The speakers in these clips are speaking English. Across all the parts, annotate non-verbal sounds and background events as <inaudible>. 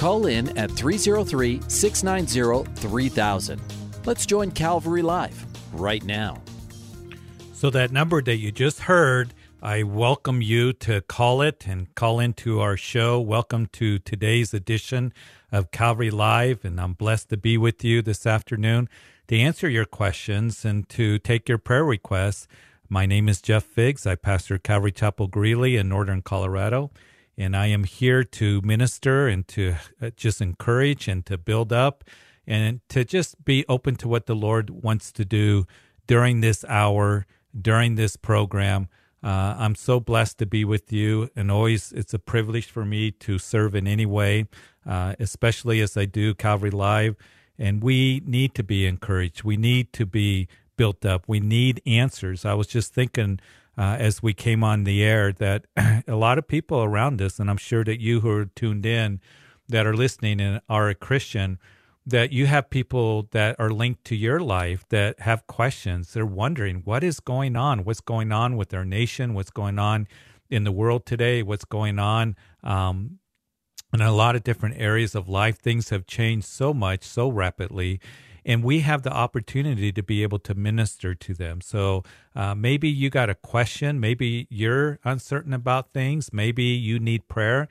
Call in at 303 690 3000. Let's join Calvary Live right now. So, that number that you just heard, I welcome you to call it and call into our show. Welcome to today's edition of Calvary Live, and I'm blessed to be with you this afternoon to answer your questions and to take your prayer requests. My name is Jeff Figs. I pastor Calvary Chapel Greeley in northern Colorado, and I am here to minister and to uh, just encourage and to build up and to just be open to what the Lord wants to do during this hour, during this program. Uh, I'm so blessed to be with you, and always it's a privilege for me to serve in any way, uh, especially as I do Calvary Live. And we need to be encouraged. We need to be built up. We need answers. I was just thinking uh, as we came on the air that <clears throat> a lot of people around us, and I'm sure that you who are tuned in that are listening and are a Christian, that you have people that are linked to your life that have questions. They're wondering what is going on, what's going on with our nation, what's going on in the world today, what's going on um, in a lot of different areas of life. Things have changed so much, so rapidly and we have the opportunity to be able to minister to them. So uh, maybe you got a question, maybe you're uncertain about things, maybe you need prayer.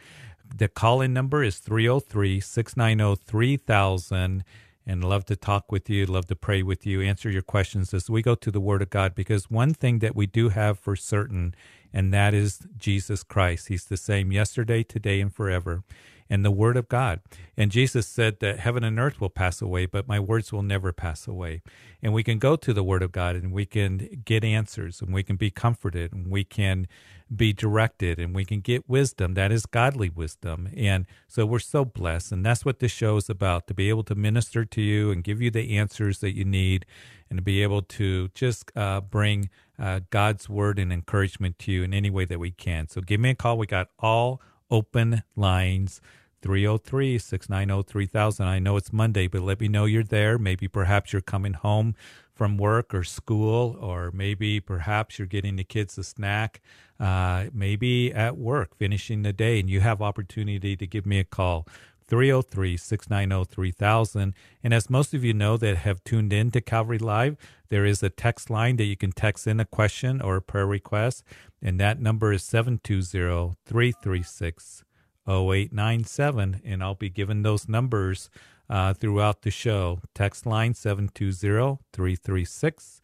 The call in number is 303 690 3000 and love to talk with you, love to pray with you, answer your questions as we go to the Word of God. Because one thing that we do have for certain, and that is Jesus Christ. He's the same yesterday, today, and forever and the word of God. And Jesus said that heaven and earth will pass away, but my words will never pass away. And we can go to the word of God and we can get answers and we can be comforted and we can be directed and we can get wisdom. That is godly wisdom. And so we're so blessed. And that's what this show is about to be able to minister to you and give you the answers that you need and to be able to just uh, bring uh, God's word and encouragement to you in any way that we can. So give me a call. We got all open lines 303 690 3000. I know it's Monday, but let me know you're there. Maybe perhaps you're coming home from work or school, or maybe perhaps you're getting the kids a snack, uh, maybe at work finishing the day, and you have opportunity to give me a call. 303 690 3000. And as most of you know that have tuned in to Calvary Live, there is a text line that you can text in a question or a prayer request, and that number is 720 336 0897, and I'll be giving those numbers uh, throughout the show. Text line 720 336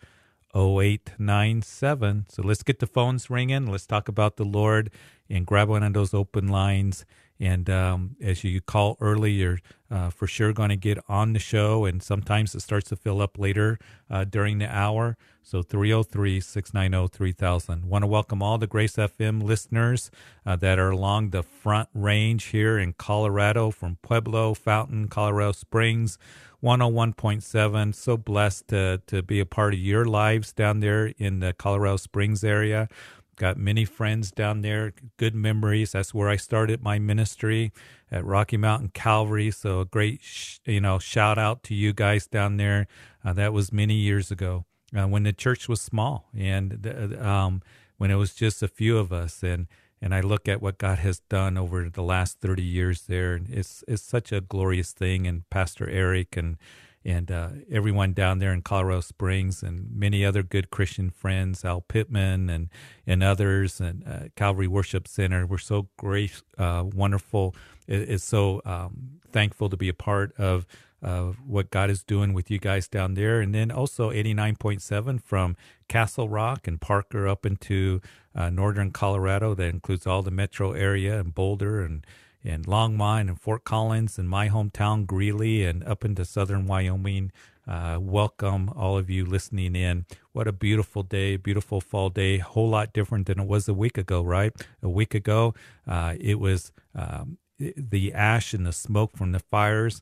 0897. So let's get the phones ringing. Let's talk about the Lord and grab one of those open lines and um, as you call early, you're uh, for sure going to get on the show. And sometimes it starts to fill up later uh, during the hour. So 303 690 3000. Want to welcome all the Grace FM listeners uh, that are along the front range here in Colorado from Pueblo, Fountain, Colorado Springs. 101.7. So blessed to, to be a part of your lives down there in the Colorado Springs area. Got many friends down there, good memories. That's where I started my ministry at Rocky Mountain Calvary. So a great, sh- you know, shout out to you guys down there. Uh, that was many years ago uh, when the church was small and um, when it was just a few of us. And and I look at what God has done over the last 30 years there. It's, it's such a glorious thing. And Pastor Eric and and uh, everyone down there in Colorado Springs and many other good Christian friends, Al Pittman and and others, and uh, Calvary Worship Center. We're so great, uh, wonderful. It, it's so um, thankful to be a part of of what God is doing with you guys down there, and then also eighty nine point seven from Castle Rock and Parker up into uh, northern Colorado. That includes all the metro area and Boulder and and Longmont and Fort Collins and my hometown, Greeley, and up into southern Wyoming. Uh, welcome all of you listening in. What a beautiful day, beautiful fall day. Whole lot different than it was a week ago, right? A week ago, uh, it was um, the ash and the smoke from the fires.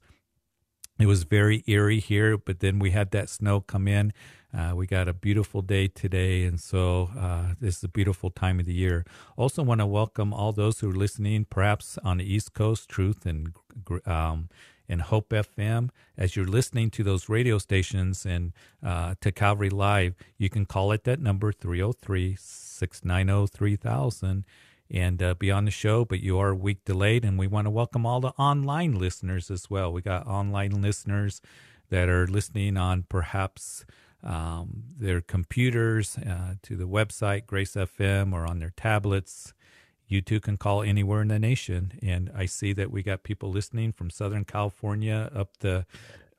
It was very eerie here, but then we had that snow come in. Uh, we got a beautiful day today, and so uh, this is a beautiful time of the year. Also, want to welcome all those who are listening, perhaps on the East Coast, Truth and um, and Hope FM. As you're listening to those radio stations and uh, to Calvary Live, you can call it that number 303 690 3000 and uh, be on the show, but you are a week delayed. And we want to welcome all the online listeners as well. We got online listeners that are listening on perhaps um, their computers uh, to the website, Grace FM, or on their tablets. You too can call anywhere in the nation. And I see that we got people listening from Southern California up the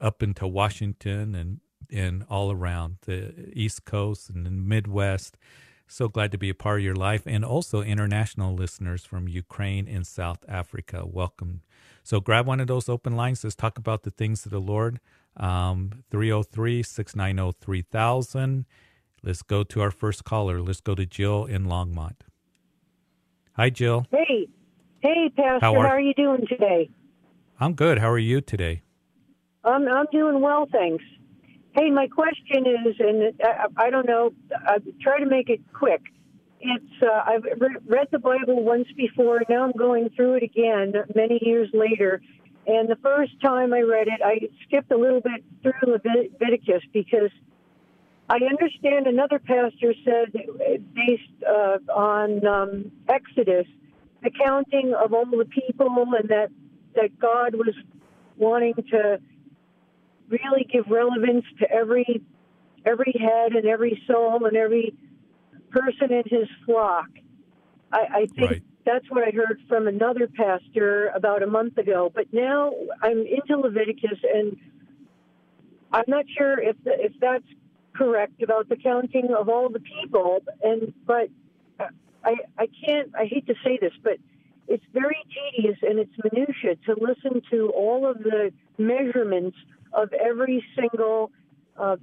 up into Washington and and all around the East Coast and the Midwest. So glad to be a part of your life and also international listeners from Ukraine and South Africa. Welcome. So grab one of those open lines. Let's talk about the things of the Lord. Um, 303 690 3000. Let's go to our first caller. Let's go to Jill in Longmont. Hi, Jill. Hey. Hey, Pastor. How are, how are you doing today? I'm good. How are you today? I'm, I'm doing well, thanks. Hey, my question is, and I, I don't know, I try to make it quick. It's uh, I've re- read the Bible once before. Now I'm going through it again, many years later. And the first time I read it, I skipped a little bit through Leviticus because I understand another pastor said, based uh, on um, Exodus, the counting of all the people, and that that God was wanting to really give relevance to every every head and every soul and every person in his flock. I, I think right. That's what I heard from another pastor about a month ago. But now I'm into Leviticus, and I'm not sure if the, if that's correct about the counting of all the people. And but I I can't. I hate to say this, but it's very tedious and it's minutia to listen to all of the measurements of every single uh,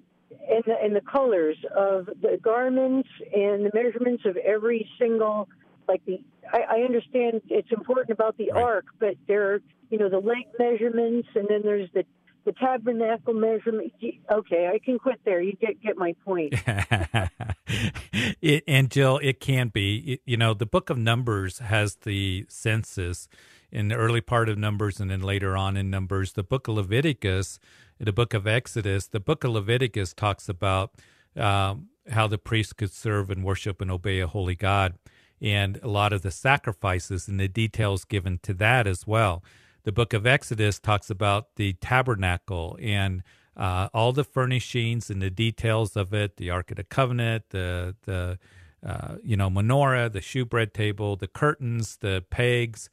and, the, and the colors of the garments and the measurements of every single like the I, I understand it's important about the right. ark, but there are you know the length measurements and then there's the the tabernacle measurement. Okay, I can quit there. You get get my point. <laughs> it, and Jill, it can be. It, you know, the Book of Numbers has the census in the early part of Numbers and then later on in Numbers. The book of Leviticus, the book of Exodus, the book of Leviticus talks about um, how the priest could serve and worship and obey a holy God, and a lot of the sacrifices and the details given to that as well. The book of Exodus talks about the tabernacle and uh, all the furnishings and the details of it, the Ark of the Covenant, the the uh, you know menorah, the shewbread table, the curtains, the pegs,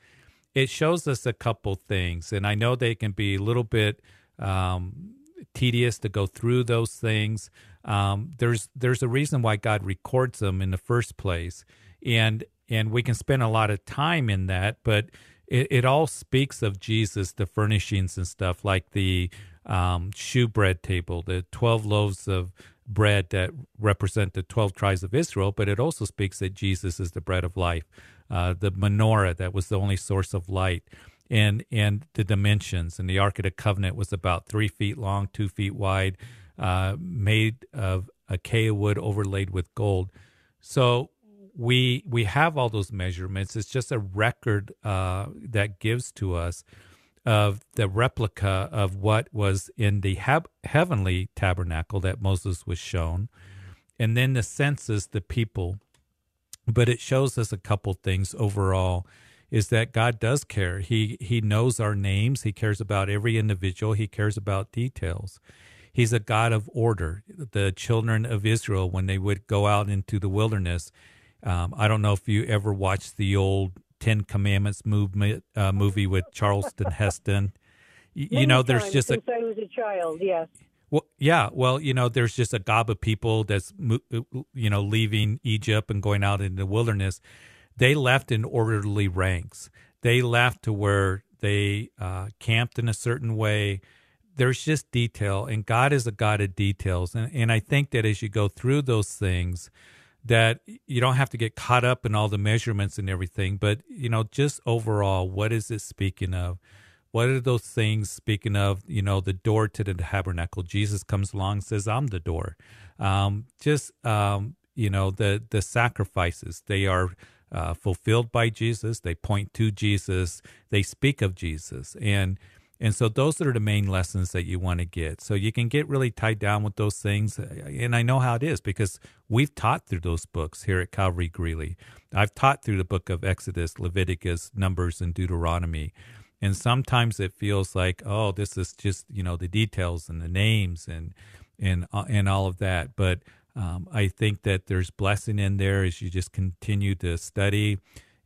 it shows us a couple things, and I know they can be a little bit um, tedious to go through those things. Um, there's there's a reason why God records them in the first place, and and we can spend a lot of time in that, but it, it all speaks of Jesus, the furnishings and stuff like the um, shewbread table, the twelve loaves of bread that represent the 12 tribes of Israel, but it also speaks that Jesus is the bread of life uh, the menorah that was the only source of light, and and the dimensions. And the Ark of the Covenant was about three feet long, two feet wide, uh, made of acacia wood overlaid with gold. So we we have all those measurements. It's just a record uh, that gives to us of the replica of what was in the heavenly tabernacle that Moses was shown, and then the census, the people but it shows us a couple things overall is that God does care. He he knows our names. He cares about every individual. He cares about details. He's a God of order. The children of Israel, when they would go out into the wilderness, um, I don't know if you ever watched the old Ten Commandments movement uh, movie with Charlton Heston. You, know, there's just a. I was a child. Yes. Well, yeah. Well, you know, there's just a gob of people that's, uh, you know, leaving Egypt and going out in the wilderness. They left in orderly ranks. They left to where they uh, camped in a certain way. There's just detail, and God is a God of details. And, and I think that as you go through those things, that you don't have to get caught up in all the measurements and everything, but you know, just overall, what is it speaking of? What are those things speaking of? You know, the door to the tabernacle. Jesus comes along, says, "I'm the door." Um, just um, you know, the the sacrifices they are uh, fulfilled by Jesus. They point to Jesus. They speak of Jesus, and and so those are the main lessons that you want to get. So you can get really tied down with those things. And I know how it is because we've taught through those books here at Calvary Greeley. I've taught through the book of Exodus, Leviticus, Numbers, and Deuteronomy. And sometimes it feels like, oh, this is just, you know, the details and the names and and uh, and all of that. But um, I think that there's blessing in there as you just continue to study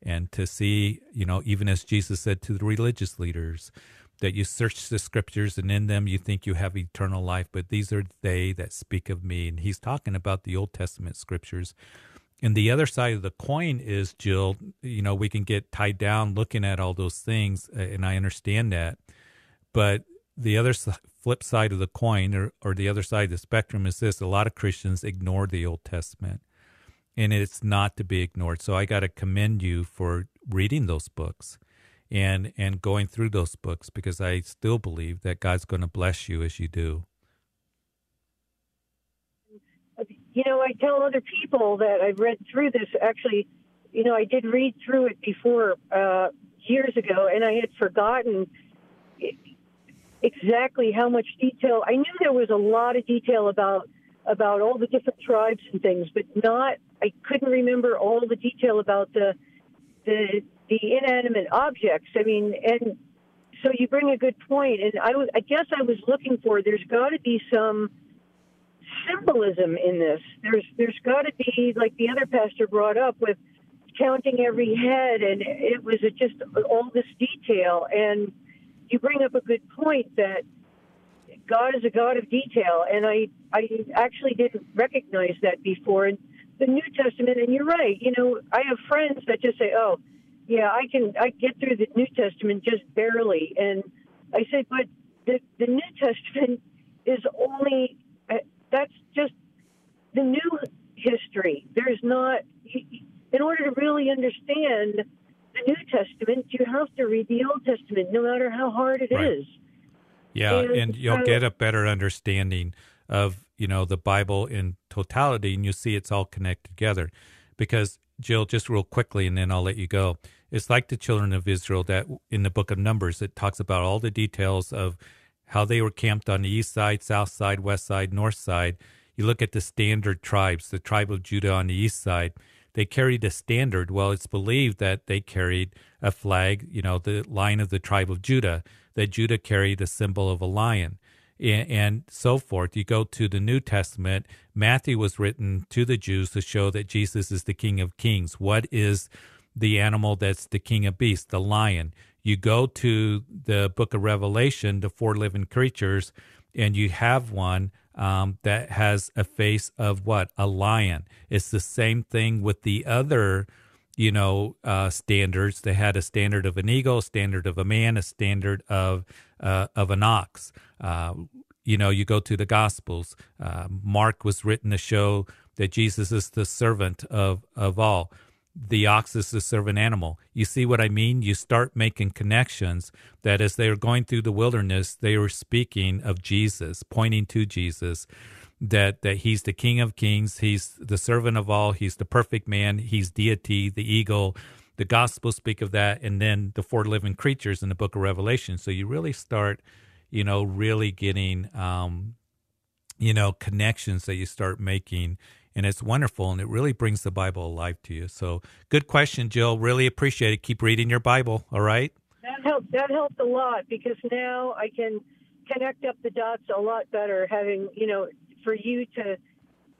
and to see, you know, even as Jesus said to the religious leaders, that you search the scriptures and in them you think you have eternal life, but these are they that speak of me. And he's talking about the Old Testament scriptures. And the other side of the coin is, Jill, you know, we can get tied down looking at all those things, uh, and I understand that. But the other flip side of the coin, or, or the other side of the spectrum, is this a lot of Christians ignore the Old Testament, and it's not to be ignored. So I got to commend you for reading those books and and going through those books because I still believe that God's going to bless you as you do. You know, I tell other people that I've read through this. Actually, you know, I did read through it before uh, years ago, and I had forgotten exactly how much detail. I knew there was a lot of detail about about all the different tribes and things, but not. I couldn't remember all the detail about the the the inanimate objects. I mean, and so you bring a good point, and I, I guess I was looking for. There's got to be some symbolism in this. There's there's got to be like the other pastor brought up with counting every head, and it was just all this detail. And you bring up a good point that God is a God of detail, and I I actually didn't recognize that before. And the New Testament, and you're right. You know, I have friends that just say, "Oh, yeah, I can I get through the New Testament just barely, and I say, but the the New Testament is only uh, that's just the new history. There's not in order to really understand the New Testament, you have to read the Old Testament, no matter how hard it right. is. Yeah, and, and you'll uh, get a better understanding of you know the Bible in totality, and you see it's all connected together because Jill, just real quickly, and then I'll let you go. It's like the children of Israel that in the book of Numbers, it talks about all the details of how they were camped on the east side, south side, west side, north side. You look at the standard tribes, the tribe of Judah on the east side, they carried a standard. Well, it's believed that they carried a flag, you know, the line of the tribe of Judah, that Judah carried a symbol of a lion and so forth. You go to the New Testament, Matthew was written to the Jews to show that Jesus is the King of Kings. What is the animal that's the King of Beasts? The lion. You go to the book of Revelation, the four living creatures, and you have one um, that has a face of what? A lion. It's the same thing with the other you know, uh, standards. They had a standard of an eagle, a standard of a man, a standard of uh, of an ox. Uh, you know, you go to the Gospels. Uh, Mark was written to show that Jesus is the servant of, of all. The ox is the servant animal. You see what I mean? You start making connections that as they were going through the wilderness, they were speaking of Jesus, pointing to Jesus, that, that he's the King of kings, he's the servant of all, he's the perfect man, he's deity, the eagle. The Gospels speak of that, and then the four living creatures in the book of Revelation. So you really start – you know, really getting, um, you know, connections that you start making. And it's wonderful and it really brings the Bible alive to you. So, good question, Jill. Really appreciate it. Keep reading your Bible. All right. That helped. That helped a lot because now I can connect up the dots a lot better. Having you know, for you to,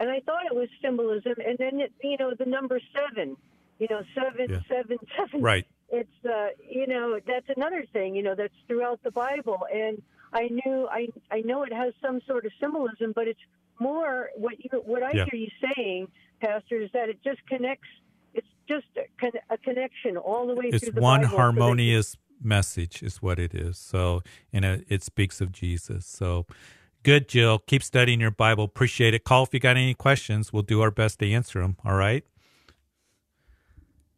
and I thought it was symbolism, and then it, you know, the number seven. You know, seven, yeah. seven, <laughs> seven. Right. It's uh, you know, that's another thing. You know, that's throughout the Bible, and I knew I I know it has some sort of symbolism, but it's more what you what I yeah. hear you saying, Pastor, is that it just connects. It's just a, a connection all the way it's through the one Bible harmonious message, is what it is. So, and it, it speaks of Jesus. So, Good, Jill. Keep studying your Bible. Appreciate it. Call if you got any questions. We'll do our best to answer them. All right.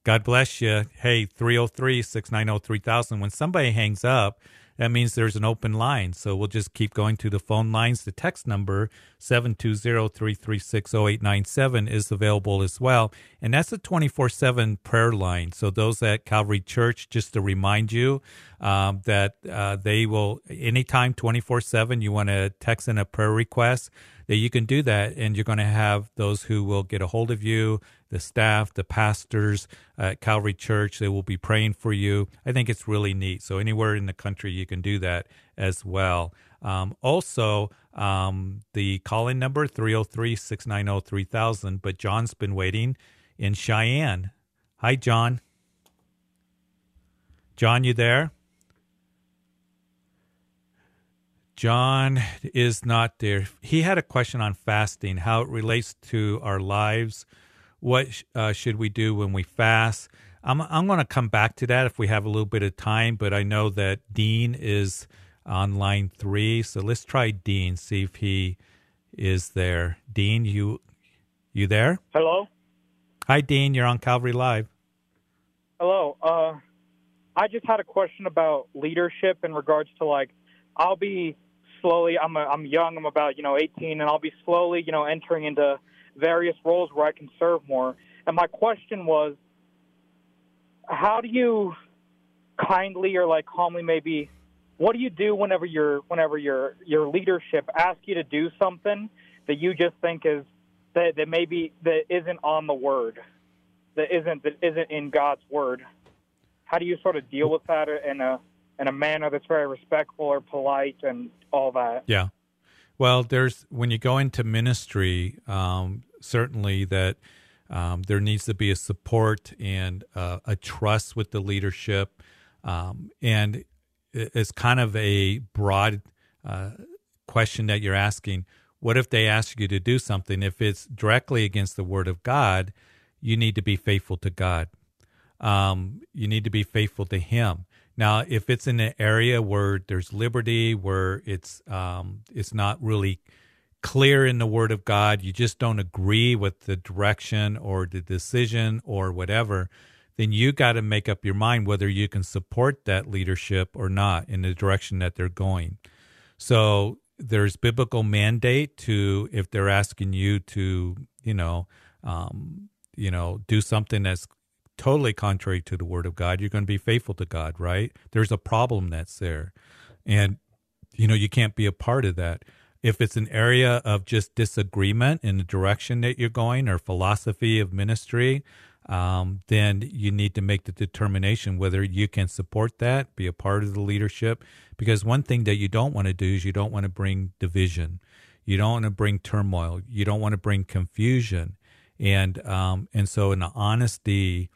God bless you. Hey, 303 690 3000. When somebody hangs up, that means there's an open line. So we'll just keep going to the phone lines. The text number 720-336-0897 is available as well. And that's a 24-7 prayer line. So those at Calvary Church, just to remind you um, that uh, they will, anytime 24-7, you want to text in a prayer request, that you can do that. And you're going to have those who will get a hold of you, the staff, the pastors at Calvary Church. They will be praying for you. I think it's really neat. So anywhere in the country, you can do that as well. Um, also, um, the call-in number 303-690-3000. But John's been waiting in Cheyenne. Hi, John. John, you there? John is not there. He had a question on fasting, how it relates to our lives. What uh, should we do when we fast? I'm I'm going to come back to that if we have a little bit of time, but I know that Dean is on line three, so let's try Dean. See if he is there. Dean, you you there? Hello. Hi, Dean. You're on Calvary Live. Hello. Uh, I just had a question about leadership in regards to like, I'll be slowly. I'm a, I'm young. I'm about you know 18, and I'll be slowly you know entering into various roles where I can serve more. And my question was, how do you kindly or like calmly maybe what do you do whenever your whenever your your leadership asks you to do something that you just think is that that maybe that isn't on the word that isn't that isn't in God's word how do you sort of deal with that in a in a manner that's very respectful or polite and all that yeah well there's when you go into ministry um, certainly that um, there needs to be a support and uh, a trust with the leadership um, and it's kind of a broad uh, question that you're asking. What if they ask you to do something? If it's directly against the word of God, you need to be faithful to God. Um, you need to be faithful to Him. Now, if it's in an area where there's liberty, where it's um, it's not really clear in the Word of God, you just don't agree with the direction or the decision or whatever, then you got to make up your mind whether you can support that leadership or not in the direction that they're going. So there's biblical mandate to if they're asking you to, you know, um, you know, do something that's totally contrary to the word of God, you're going to be faithful to God, right? There's a problem that's there. And you know, you can't be a part of that. If it's an area of just disagreement in the direction that you're going or philosophy of ministry, um, then you need to make the determination whether you can support that, be a part of the leadership. Because one thing that you don't want to do is you don't want to bring division, you don't want to bring turmoil, you don't want to bring confusion, and um, and so in the honesty,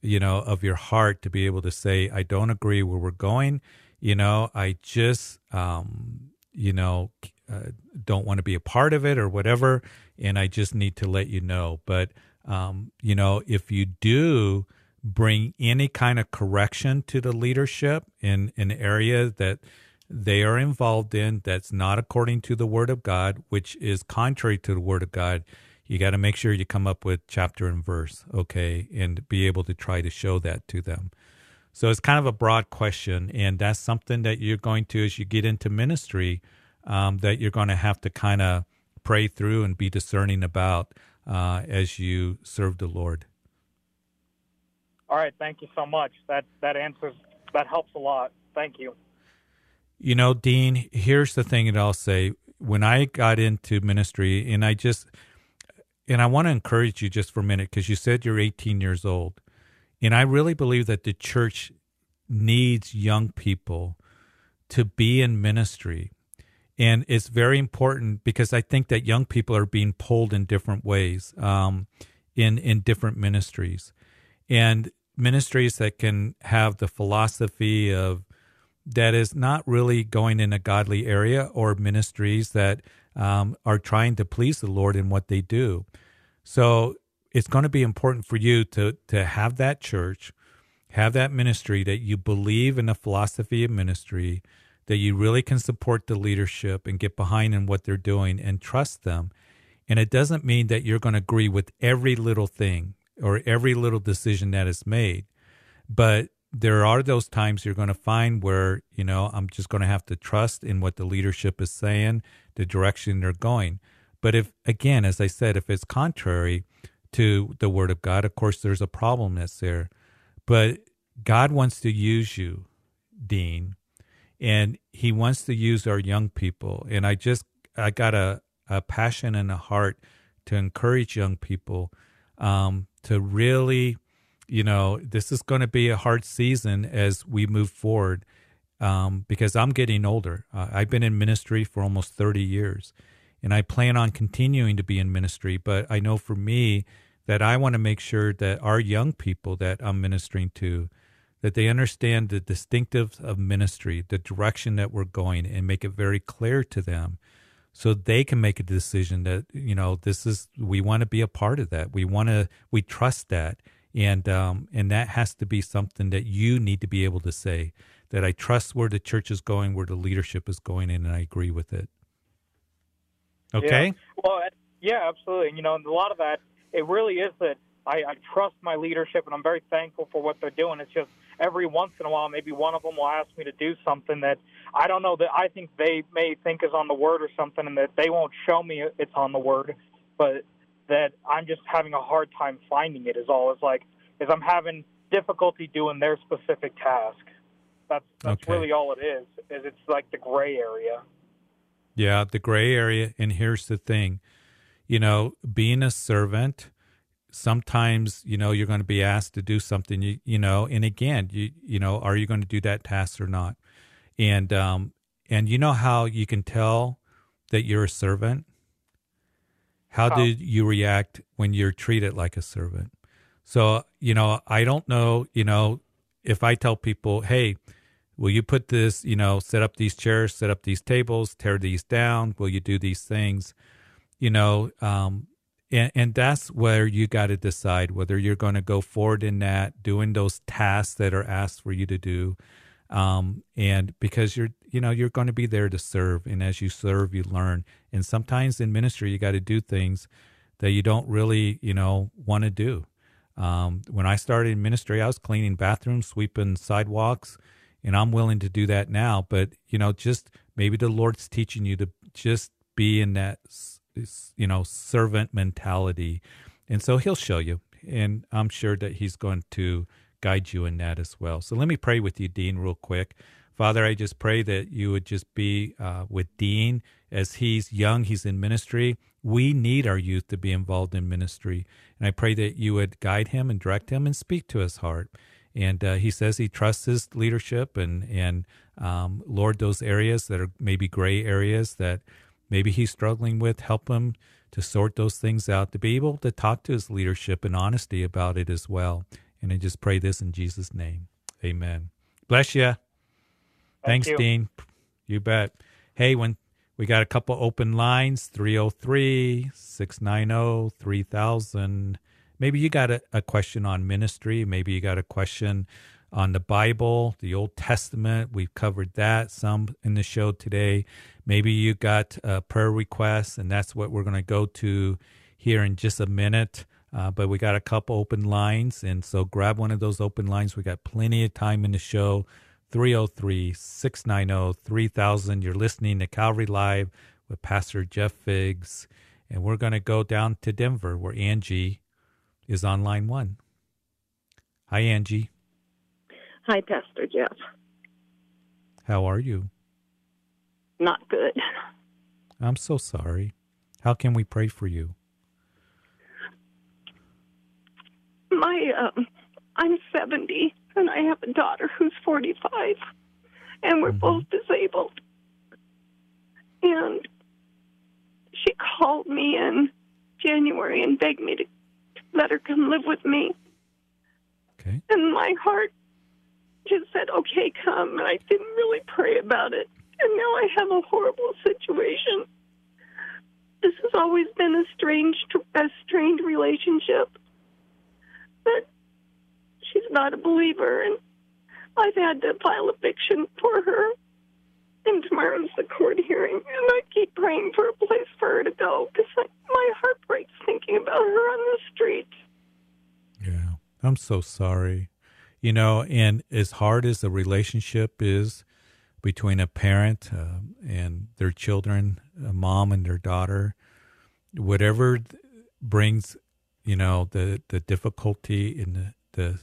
you know, of your heart to be able to say, I don't agree where we're going. You know, I just, um, you know, uh, don't want to be a part of it or whatever, and I just need to let you know, but um, you know, if you do bring any kind of correction to the leadership in an area that they are involved in that's not according to the Word of God, which is contrary to the Word of God, you got to make sure you come up with chapter and verse, okay, and be able to try to show that to them. So it's kind of a broad question, and that's something that you're going to, as you get into ministry, um, that you're going to have to kind of pray through and be discerning about uh, as you serve the Lord. All right, thank you so much. That that answers that helps a lot. Thank you. You know, Dean, here's the thing that I'll say. When I got into ministry, and I just, and I want to encourage you just for a minute because you said you're 18 years old. And I really believe that the church needs young people to be in ministry. And it's very important because I think that young people are being pulled in different ways um, in, in different ministries. And ministries that can have the philosophy of that is not really going in a godly area or ministries that um, are trying to please the Lord in what they do. So it's going to be important for you to to have that church, have that ministry that you believe in the philosophy of ministry, that you really can support the leadership and get behind in what they're doing and trust them. And it doesn't mean that you're going to agree with every little thing or every little decision that is made. But there are those times you're going to find where, you know, I'm just going to have to trust in what the leadership is saying, the direction they're going. But if, again, as I said, if it's contrary to the word of God, of course, there's a problem that's there. But God wants to use you, Dean, and he wants to use our young people. And I just, I got a, a passion and a heart to encourage young people um, to really, you know, this is going to be a hard season as we move forward um, because I'm getting older. Uh, I've been in ministry for almost 30 years and I plan on continuing to be in ministry. But I know for me that I want to make sure that our young people that I'm ministering to, that they understand the distinctives of ministry, the direction that we're going, and make it very clear to them so they can make a decision that you know this is we want to be a part of that we want to we trust that and um and that has to be something that you need to be able to say that i trust where the church is going where the leadership is going in, and i agree with it. Okay? Yeah. well yeah absolutely. And you know and a lot of that it really is that I, I trust my leadership and i'm very thankful for what they're doing. It's just every once in a while, maybe one of them will ask me to do something that I don't know that I think they may think is on the word or something, and that they won't show me it's on the word, but that I'm just having a hard time finding it. Is all. It's like is I'm having difficulty doing their specific task. That's that's okay. really all it is. Is it's like the gray area. Yeah, the gray area. And here's the thing, you know, being a servant sometimes you know you're going to be asked to do something you you know and again you you know are you going to do that task or not and um and you know how you can tell that you're a servant how do you react when you're treated like a servant? So you know i don't know you know if i tell people hey will you put this you know set up these chairs set up these tables tear these down? Will you do these things? You know um and, and that's where you got to decide whether you're going to go forward in that, doing those tasks that are asked for you to do. Um, and because you're, you know, you're going to be there to serve. And as you serve, you learn. And sometimes in ministry, you got to do things that you don't really, you know, want to do. Um, when I started in ministry, I was cleaning bathrooms, sweeping sidewalks, and I'm willing to do that now. But, you know, just maybe the Lord's teaching you to just be in that you know, servant mentality. And so he'll show you. And I'm sure that he's going to guide you in that as well. So let me pray with you, Dean, real quick. Father, I just pray that you would just be uh, with Dean as he's young, he's in ministry. We need our youth to be involved in ministry. And I pray that you would guide him and direct him and speak to his heart. And uh, he says he trusts his leadership and, and um, Lord, those areas that are maybe gray areas that maybe he's struggling with, help him to sort those things out, to be able to talk to his leadership in honesty about it as well. And I just pray this in Jesus' name. Amen. Bless you. Thank Thanks, you. Dean. You bet. Hey, when we got a couple open lines 303 690 3000. Maybe you got a, a question on ministry. Maybe you got a question on the Bible, the Old Testament. We've covered that some in the show today. Maybe you got a prayer requests, and that's what we're going to go to here in just a minute. Uh, but we got a couple open lines, and so grab one of those open lines. We got plenty of time in the show. 303 690 3000. You're listening to Calvary Live with Pastor Jeff Figs. And we're going to go down to Denver where Angie is on line one. Hi, Angie. Hi, Pastor Jeff. How are you? Not good. I'm so sorry. How can we pray for you? My, um, I'm 70 and I have a daughter who's 45, and we're mm-hmm. both disabled. And she called me in January and begged me to let her come live with me. Okay. And my heart just said, okay, come. And I didn't really pray about it. And now I have a horrible situation. This has always been a strange, a strained relationship. But she's not a believer, and I've had to file a eviction for her. And tomorrow's the court hearing, and I keep praying for a place for her to go because my heart breaks thinking about her on the street. Yeah, I'm so sorry. You know, and as hard as the relationship is between a parent uh, and their children, a mom and their daughter, whatever brings, you know, the the difficulty in the, the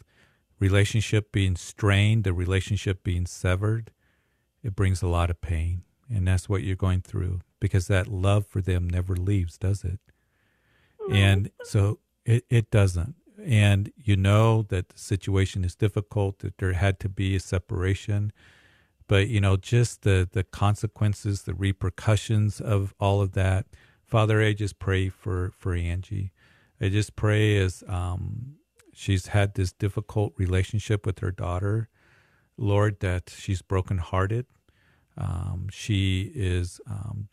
relationship being strained, the relationship being severed, it brings a lot of pain. And that's what you're going through because that love for them never leaves, does it? And so it, it doesn't. And you know that the situation is difficult, that there had to be a separation. But, you know, just the, the consequences, the repercussions of all of that. Father, I just pray for, for Angie. I just pray as um, she's had this difficult relationship with her daughter, Lord, that she's brokenhearted. Um, she is, um,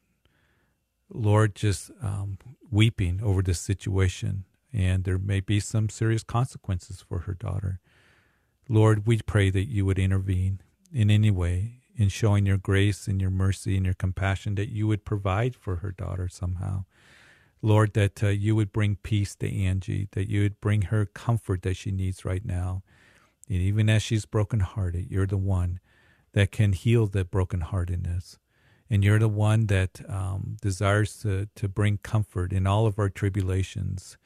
Lord, just um, weeping over this situation, and there may be some serious consequences for her daughter. Lord, we pray that you would intervene in any way in showing your grace and your mercy and your compassion, that you would provide for her daughter somehow. Lord, that uh, you would bring peace to Angie, that you would bring her comfort that she needs right now. And even as she's brokenhearted, you're the one that can heal the brokenheartedness. And you're the one that um, desires to, to bring comfort in all of our tribulations.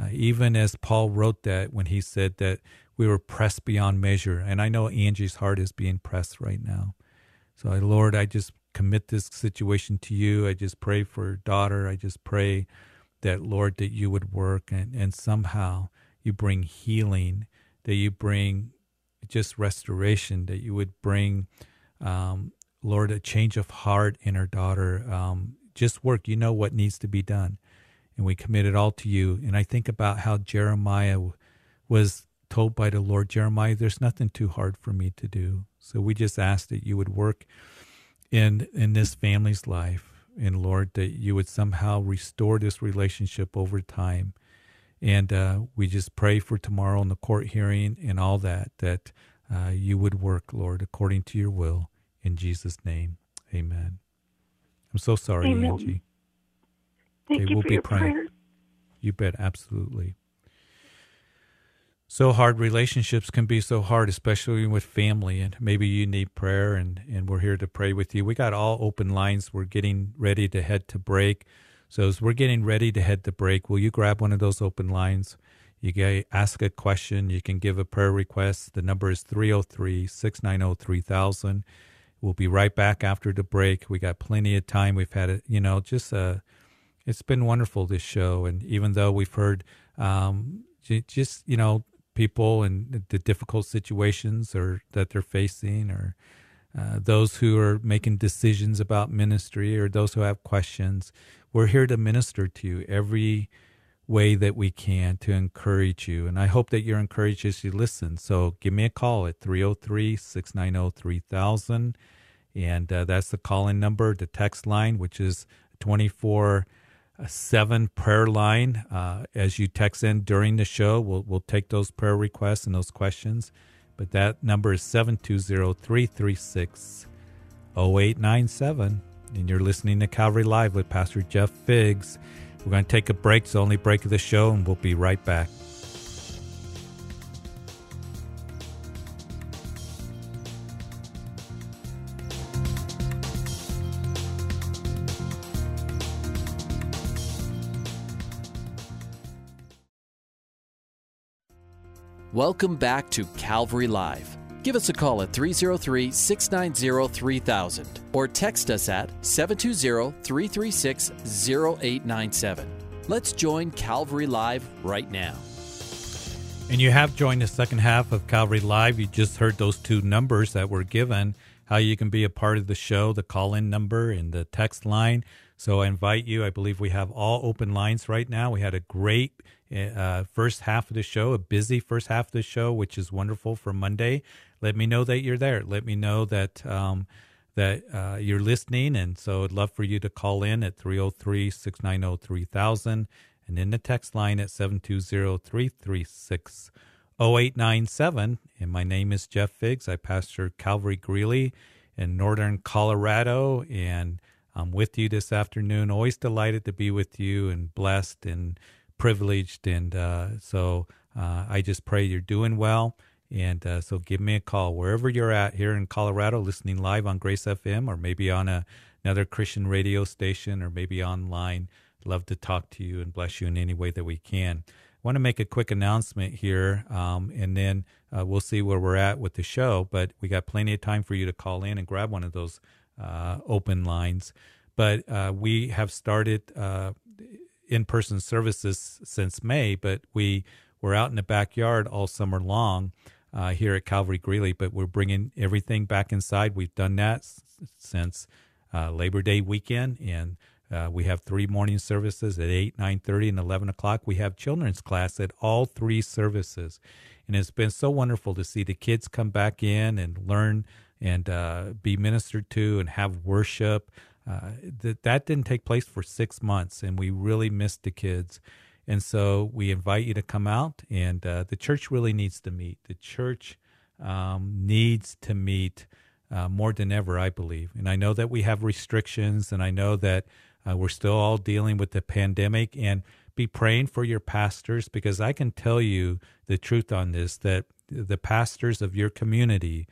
Uh, even as Paul wrote that when he said that we were pressed beyond measure. And I know Angie's heart is being pressed right now. So, Lord, I just commit this situation to you. I just pray for daughter. I just pray that, Lord, that you would work and, and somehow you bring healing, that you bring just restoration, that you would bring, um, Lord, a change of heart in her daughter. Um, just work. You know what needs to be done. And we commit it all to you. And I think about how Jeremiah was told by the Lord, Jeremiah, there's nothing too hard for me to do. So we just ask that you would work in in this family's life and lord that you would somehow restore this relationship over time. And uh, we just pray for tomorrow in the court hearing and all that that uh, you would work lord according to your will. In jesus name amen. I'm so sorry amen. angie. Thank okay, you we'll for be your praying. prayers. you bet absolutely so hard relationships can be so hard especially with family and maybe you need prayer and and we're here to pray with you. We got all open lines. We're getting ready to head to break. So as we're getting ready to head to break will you grab one of those open lines? You can ask a question. You can give a prayer request. The number is 303-690-3000 we'll be right back after the break. We got plenty of time. We've had it you know just uh it's been wonderful this show. And even though we've heard um, just you know people and the difficult situations or that they're facing or uh, those who are making decisions about ministry or those who have questions. We're here to minister to you every way that we can to encourage you. And i hope that you're encouraged as you listen. So give me a call at 303-690-3000 and uh, that's the call-in number the text line which is 24 a seven prayer line uh, as you text in during the show. We'll, we'll take those prayer requests and those questions. But that number is 720 336 0897. And you're listening to Calvary Live with Pastor Jeff Figs. We're going to take a break. It's the only break of the show, and we'll be right back. Welcome back to Calvary Live. Give us a call at 303 690 3000 or text us at 720 336 0897. Let's join Calvary Live right now. And you have joined the second half of Calvary Live. You just heard those two numbers that were given, how you can be a part of the show, the call in number and the text line. So I invite you. I believe we have all open lines right now. We had a great uh, first half of the show, a busy first half of the show, which is wonderful for Monday. Let me know that you're there. Let me know that um, that uh, you're listening. And so I'd love for you to call in at 303 690 3000 and in the text line at 720 336 0897. And my name is Jeff Figs. I pastor Calvary Greeley. in northern Colorado. And I'm with you this afternoon. Always delighted to be with you and blessed and privileged. And uh, so uh, I just pray you're doing well. And uh, so give me a call wherever you're at here in Colorado, listening live on Grace FM or maybe on a, another Christian radio station or maybe online. Love to talk to you and bless you in any way that we can. I want to make a quick announcement here, um, and then uh, we'll see where we're at with the show. But we got plenty of time for you to call in and grab one of those uh, open lines. But uh, we have started uh, in person services since May, but we were out in the backyard all summer long uh, here at Calvary Greeley, but we're bringing everything back inside. We've done that s- since uh, Labor Day weekend, and uh, we have three morning services at 8, 9.30, and 11 o'clock. We have children's class at all three services. And it's been so wonderful to see the kids come back in and learn and uh, be ministered to and have worship. Uh, that that didn't take place for six months, and we really missed the kids. And so we invite you to come out, and uh, the church really needs to meet. The church um, needs to meet uh, more than ever, I believe. And I know that we have restrictions, and I know that uh, we're still all dealing with the pandemic. And be praying for your pastors because I can tell you the truth on this that the pastors of your community,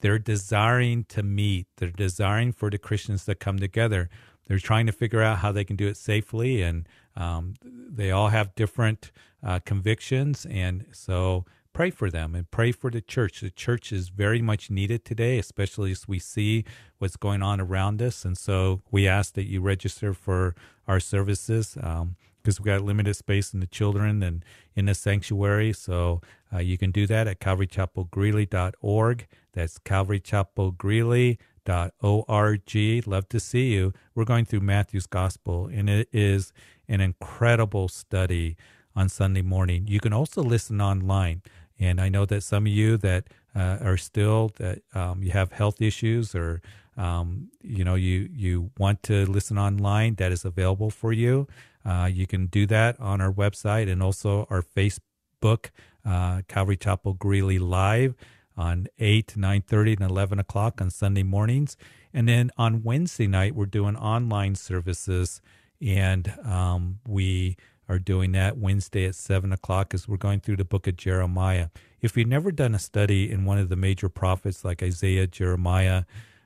they're desiring to meet, they're desiring for the Christians to come together. They're trying to figure out how they can do it safely, and um, they all have different uh, convictions. And so pray for them and pray for the church. The church is very much needed today, especially as we see what's going on around us. And so we ask that you register for our services. Um, because we got limited space in the children and in the sanctuary. So uh, you can do that at calvarychapelgreeley.org. That's calvarychapelgreeley.org. Love to see you. We're going through Matthew's Gospel, and it is an incredible study on Sunday morning. You can also listen online. And I know that some of you that uh, are still that um, you have health issues or um, you know you you want to listen online, that is available for you. Uh, you can do that on our website and also our Facebook, uh, Calvary Chapel Greeley Live on 8, 9.30, and 11 o'clock on Sunday mornings. And then on Wednesday night, we're doing online services, and um, we are doing that Wednesday at 7 o'clock as we're going through the book of Jeremiah. If you've never done a study in one of the major prophets like Isaiah, Jeremiah,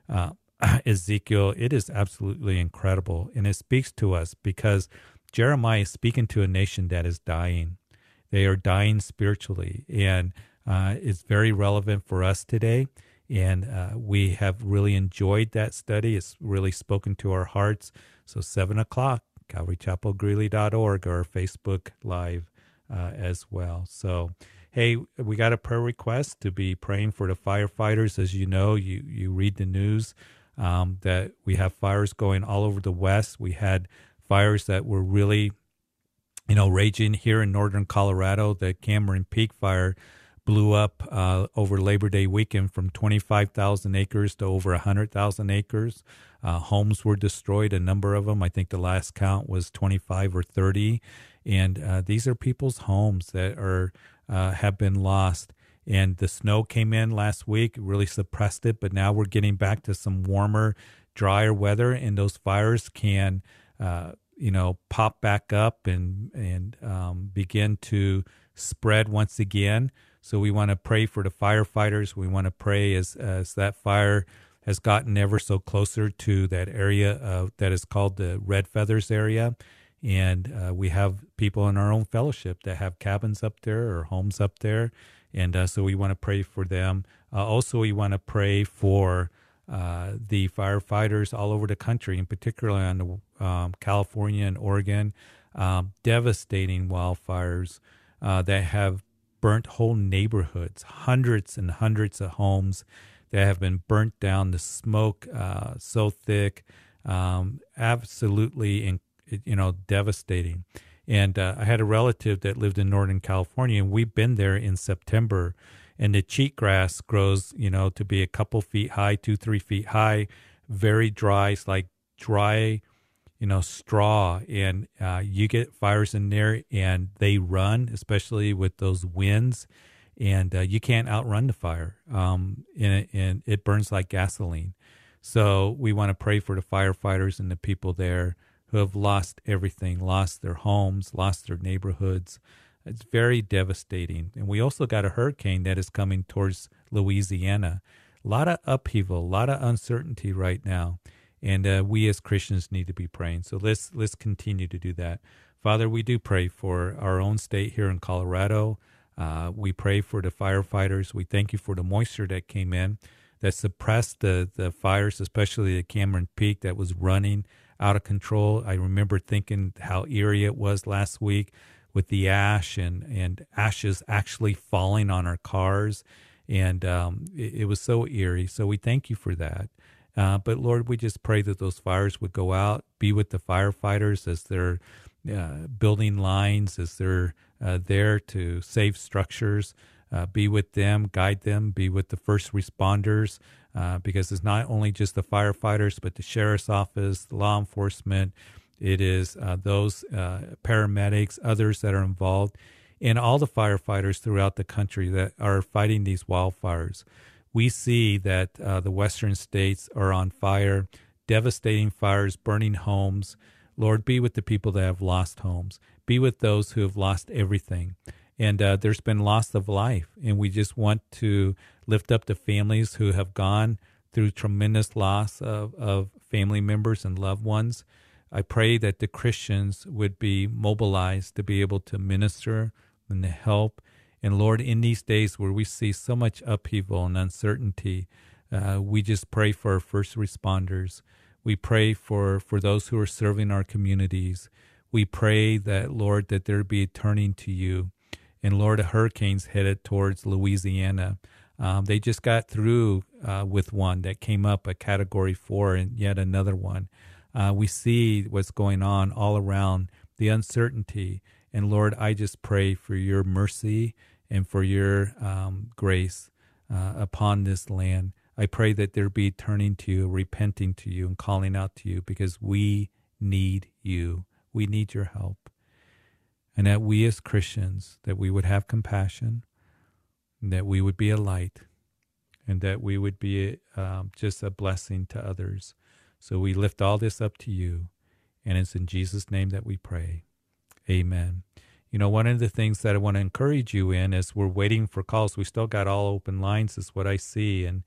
uh, <clears throat> Ezekiel, it is absolutely incredible. And it speaks to us because – Jeremiah is speaking to a nation that is dying. They are dying spiritually, and uh, it's very relevant for us today. And uh, we have really enjoyed that study. It's really spoken to our hearts. So, 7 o'clock, CalvaryChapelGreeley.org or Facebook Live uh, as well. So, hey, we got a prayer request to be praying for the firefighters. As you know, you, you read the news um, that we have fires going all over the West. We had fires that were really, you know, raging here in northern Colorado. The Cameron Peak fire blew up uh, over Labor Day weekend from 25,000 acres to over 100,000 acres. Uh, homes were destroyed, a number of them. I think the last count was 25 or 30. And uh, these are people's homes that are uh, have been lost. And the snow came in last week, really suppressed it. But now we're getting back to some warmer, drier weather, and those fires can uh, you know, pop back up and and um, begin to spread once again. So we want to pray for the firefighters. We want to pray as as that fire has gotten ever so closer to that area uh, that is called the Red Feathers area. And uh, we have people in our own fellowship that have cabins up there or homes up there. And uh, so we want to pray for them. Uh, also, we want to pray for uh, the firefighters all over the country, and particularly on the, um, California and Oregon, um, devastating wildfires uh, that have burnt whole neighborhoods, hundreds and hundreds of homes that have been burnt down. The smoke uh, so thick, um, absolutely, in, you know, devastating. And uh, I had a relative that lived in Northern California, and we've been there in September and the cheatgrass grows, you know, to be a couple feet high, two, three feet high, very dry. It's like dry, you know, straw. And uh, you get fires in there and they run, especially with those winds. And uh, you can't outrun the fire. Um, and, and it burns like gasoline. So we want to pray for the firefighters and the people there who have lost everything, lost their homes, lost their neighborhoods. It's very devastating. And we also got a hurricane that is coming towards Louisiana. A lot of upheaval, a lot of uncertainty right now. And uh, we as Christians need to be praying. So let's let's continue to do that. Father, we do pray for our own state here in Colorado. Uh, we pray for the firefighters. We thank you for the moisture that came in that suppressed the, the fires, especially the Cameron Peak that was running out of control. I remember thinking how eerie it was last week with the ash and, and ashes actually falling on our cars. And um, it, it, was so eerie. So we thank you for that. Uh, but Lord, we just pray that those fires would go out, be with the firefighters as they're uh, building lines, as they're uh, there to save structures. Uh, be with them, guide them, be with the first responders, uh, because it's not only just the firefighters, but the sheriff's office, the law enforcement. It is uh, those paramedics, others that are involved, and all the firefighters throughout the country that are fighting these wildfires. We see that uh, the western states are on fire, devastating fires, burning homes. Lord, be with the people that have lost homes. Be with those who have lost everything and uh, there's been loss of life. And we just want to lift up the families who have gone through tremendous loss of, of family members and loved ones. I pray that the Christians would be mobilized to be able to minister and to help. And Lord, in these days where we see so much upheaval and uncertainty, uh, we just pray for our first responders. We pray for, for those who are serving our communities. We pray that, Lord, that there be a turning to you and Lord, hurricanes headed towards Louisiana. Um, they just got through uh, with one that came up a category four and yet another one. Uh, we see what's going on all around the uncertainty. And Lord, I just pray for your mercy and for your um, grace uh, upon this land. I pray that there be turning to you, repenting to you, and calling out to you because we need you. We need your help and that we as Christians that we would have compassion, that we would be a light, and that we would be um, just a blessing to others. So we lift all this up to you, and it's in Jesus' name that we pray. Amen. You know, one of the things that I want to encourage you in is we're waiting for calls. We still got all open lines, is what I see, and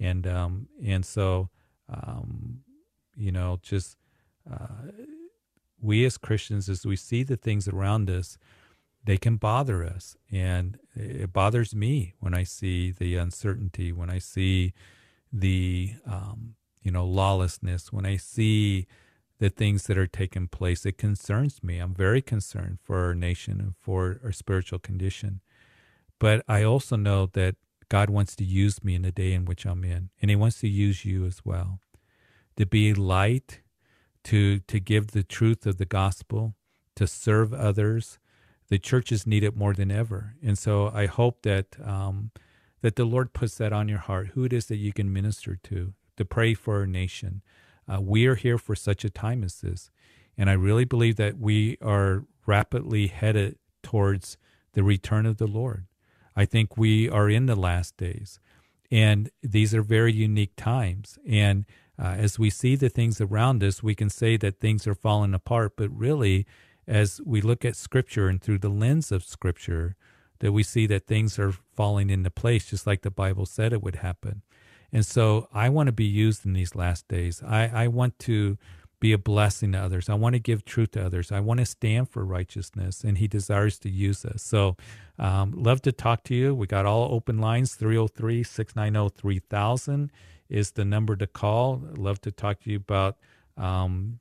and um, and so um, you know, just uh, we as Christians, as we see the things around us, they can bother us. And it bothers me when I see the uncertainty, when I see the, um, you know, lawlessness, when I see the things that are taking place. It concerns me. I'm very concerned for our nation and for our spiritual condition. But I also know that God wants to use me in the day in which I'm in, and He wants to use you as well to be light to to give the truth of the gospel, to serve others. The churches need it more than ever, and so I hope that um, that the Lord puts that on your heart. Who it is that you can minister to, to pray for our nation. Uh, we are here for such a time as this, and I really believe that we are rapidly headed towards the return of the Lord. I think we are in the last days, and these are very unique times, and uh, as we see the things around us, we can say that things are falling apart, but really, as we look at Scripture and through the lens of Scripture, that we see that things are falling into place, just like the Bible said it would happen. And so, I want to be used in these last days. I, I want to be a blessing to others. I want to give truth to others. I want to stand for righteousness, and He desires to use us. So, um, love to talk to you. We got all open lines 303 690 3000 is the number to call. Love to talk to you about um,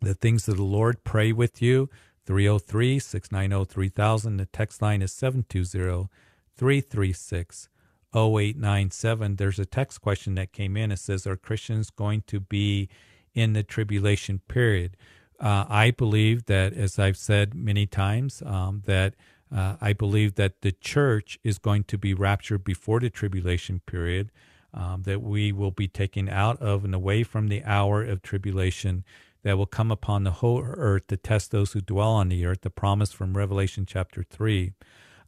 the things of the Lord. Pray with you. 303 690 3000. The text line is 720 336 0897. There's a text question that came in. It says, Are Christians going to be in the tribulation period? Uh, I believe that, as I've said many times, um, that uh, I believe that the church is going to be raptured before the tribulation period um, that we will be taken out of and away from the hour of tribulation that will come upon the whole earth to test those who dwell on the earth, the promise from Revelation chapter 3.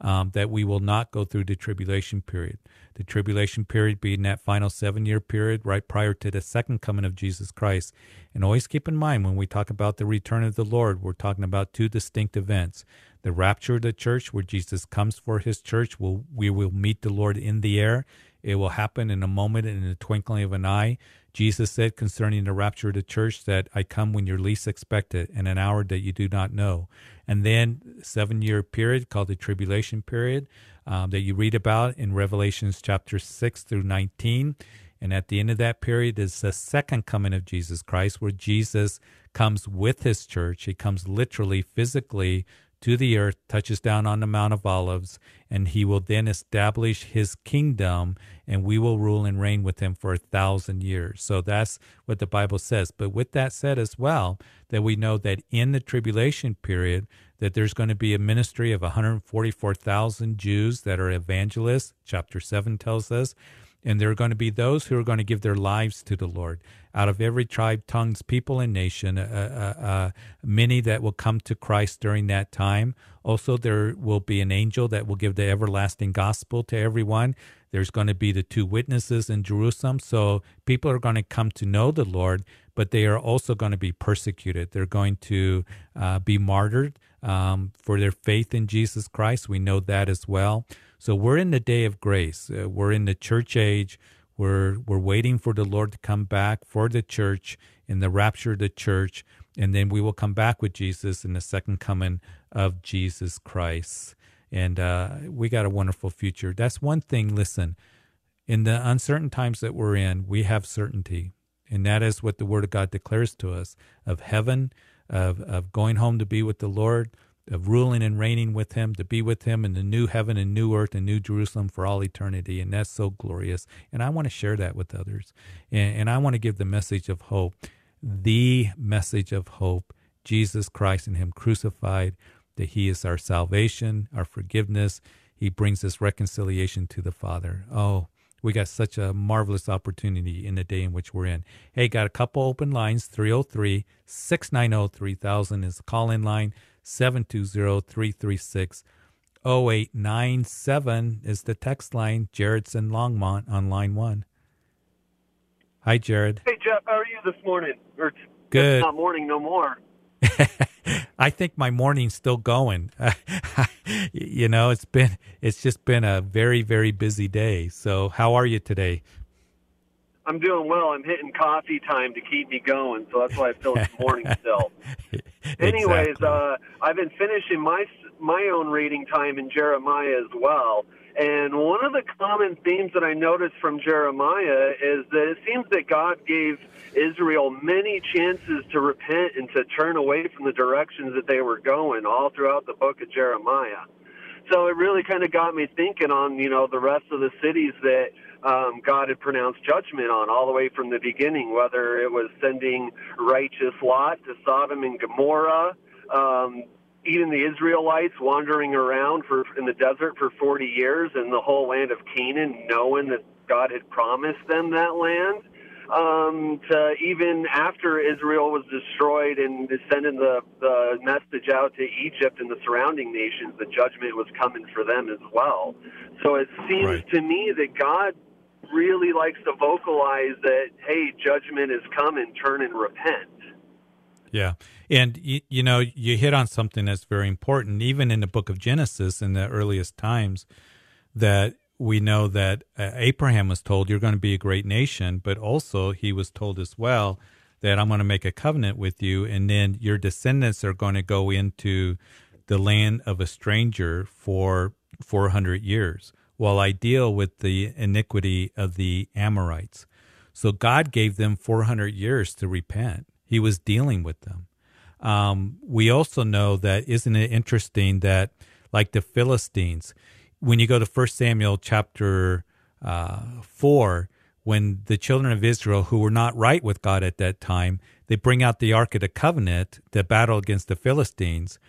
Um, that we will not go through the tribulation period. The tribulation period being that final seven year period right prior to the second coming of Jesus Christ. And always keep in mind when we talk about the return of the Lord, we're talking about two distinct events. The rapture of the church, where Jesus comes for his church, will we will meet the Lord in the air. It will happen in a moment, in the twinkling of an eye. Jesus said concerning the rapture of the church that I come when you're least expected in an hour that you do not know. And then seven year period called the tribulation period um, that you read about in Revelations chapter 6 through 19. And at the end of that period is the second coming of Jesus Christ, where Jesus comes with his church. He comes literally, physically to the earth, touches down on the Mount of Olives, and he will then establish his kingdom, and we will rule and reign with him for a thousand years. So that's what the Bible says. But with that said as well, that we know that in the tribulation period, that there's going to be a ministry of 144,000 Jews that are evangelists, chapter 7 tells us, and there are going to be those who are going to give their lives to the Lord. Out of every tribe, tongues, people, and nation, uh, uh, uh, many that will come to Christ during that time. Also, there will be an angel that will give the everlasting gospel to everyone. There's going to be the two witnesses in Jerusalem. So people are going to come to know the Lord, but they are also going to be persecuted. They're going to uh, be martyred um, for their faith in Jesus Christ. We know that as well. So we're in the day of grace. Uh, we're in the church age. We're we're waiting for the Lord to come back for the church in the rapture of the church, and then we will come back with Jesus in the second coming of Jesus Christ. And uh, we got a wonderful future. That's one thing. Listen, in the uncertain times that we're in, we have certainty, and that is what the Word of God declares to us of heaven, of of going home to be with the Lord of ruling and reigning with him, to be with him in the new heaven and new earth and new Jerusalem for all eternity. And that's so glorious. And I want to share that with others. And, and I want to give the message of hope, the message of hope, Jesus Christ and him crucified, that he is our salvation, our forgiveness. He brings us reconciliation to the Father. Oh, we got such a marvelous opportunity in the day in which we're in. Hey, got a couple open lines 303 690 3000 is the call in line. 720-336-0897 is the text line. Jared's in Longmont on line one. Hi, Jared. Hey, Jeff. How are you this morning? Or Good. Not morning no more. <laughs> <laughs> I think my morning's still going. <laughs> you know, it's been it's just been a very very busy day. So, how are you today? I'm doing well. I'm hitting coffee time to keep me going, so that's why I feel it's morning <laughs> still. Anyways, exactly. uh, I've been finishing my my own reading time in Jeremiah as well. And one of the common themes that I noticed from Jeremiah is that it seems that God gave Israel many chances to repent and to turn away from the directions that they were going all throughout the book of Jeremiah. So it really kind of got me thinking on, you know, the rest of the cities that um, God had pronounced judgment on all the way from the beginning, whether it was sending righteous Lot to Sodom and Gomorrah, um, even the Israelites wandering around for in the desert for 40 years in the whole land of Canaan, knowing that God had promised them that land. Um, to even after Israel was destroyed and sending the, the message out to Egypt and the surrounding nations, the judgment was coming for them as well. So it seems Right. to me that God really likes to vocalize that, hey, judgment is coming, turn and repent. Yeah. And, you, you know, you hit on something that's very important, even in the book of Genesis in the earliest times, that we know that uh, Abraham was told, You're going to be a great nation, but also he was told as well that I'm going to make a covenant with you, and then your descendants are going to go into the land of a stranger for 400 years while I deal with the iniquity of the Amorites. So God gave them 400 years to repent. He was dealing with them. Um, we also know that, isn't it interesting that, like the Philistines, when you go to 1 Samuel chapter uh, 4, when the children of Israel, who were not right with God at that time, they bring out the Ark of the Covenant to battle against the Philistines.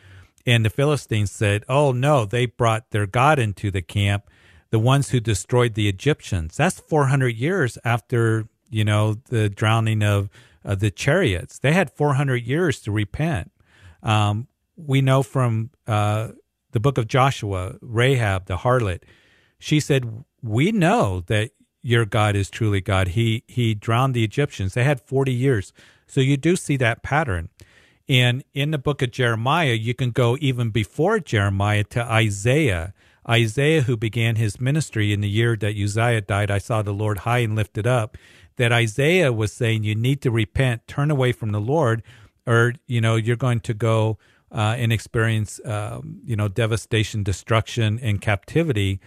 And the Philistines said, Oh, no, they brought their God into the camp, the ones who destroyed the Egyptians. That's 400 years after, you know, the drowning of uh, the chariots. They had 400 years to repent. Um, we know from uh, the book of Joshua, Rahab, the harlot, she said, We know that your God is truly God. He he drowned the Egyptians. They had 40 years. So you do see that pattern. And in the book of Jeremiah, you can go even before Jeremiah to Isaiah. Isaiah, who began his ministry in the year that Uzziah died, I saw the Lord high and lifted up. That Isaiah was saying, You need to repent, turn away from the Lord, or, you know, you're going to go uh, and experience, um, you know, devastation, destruction, and captivity.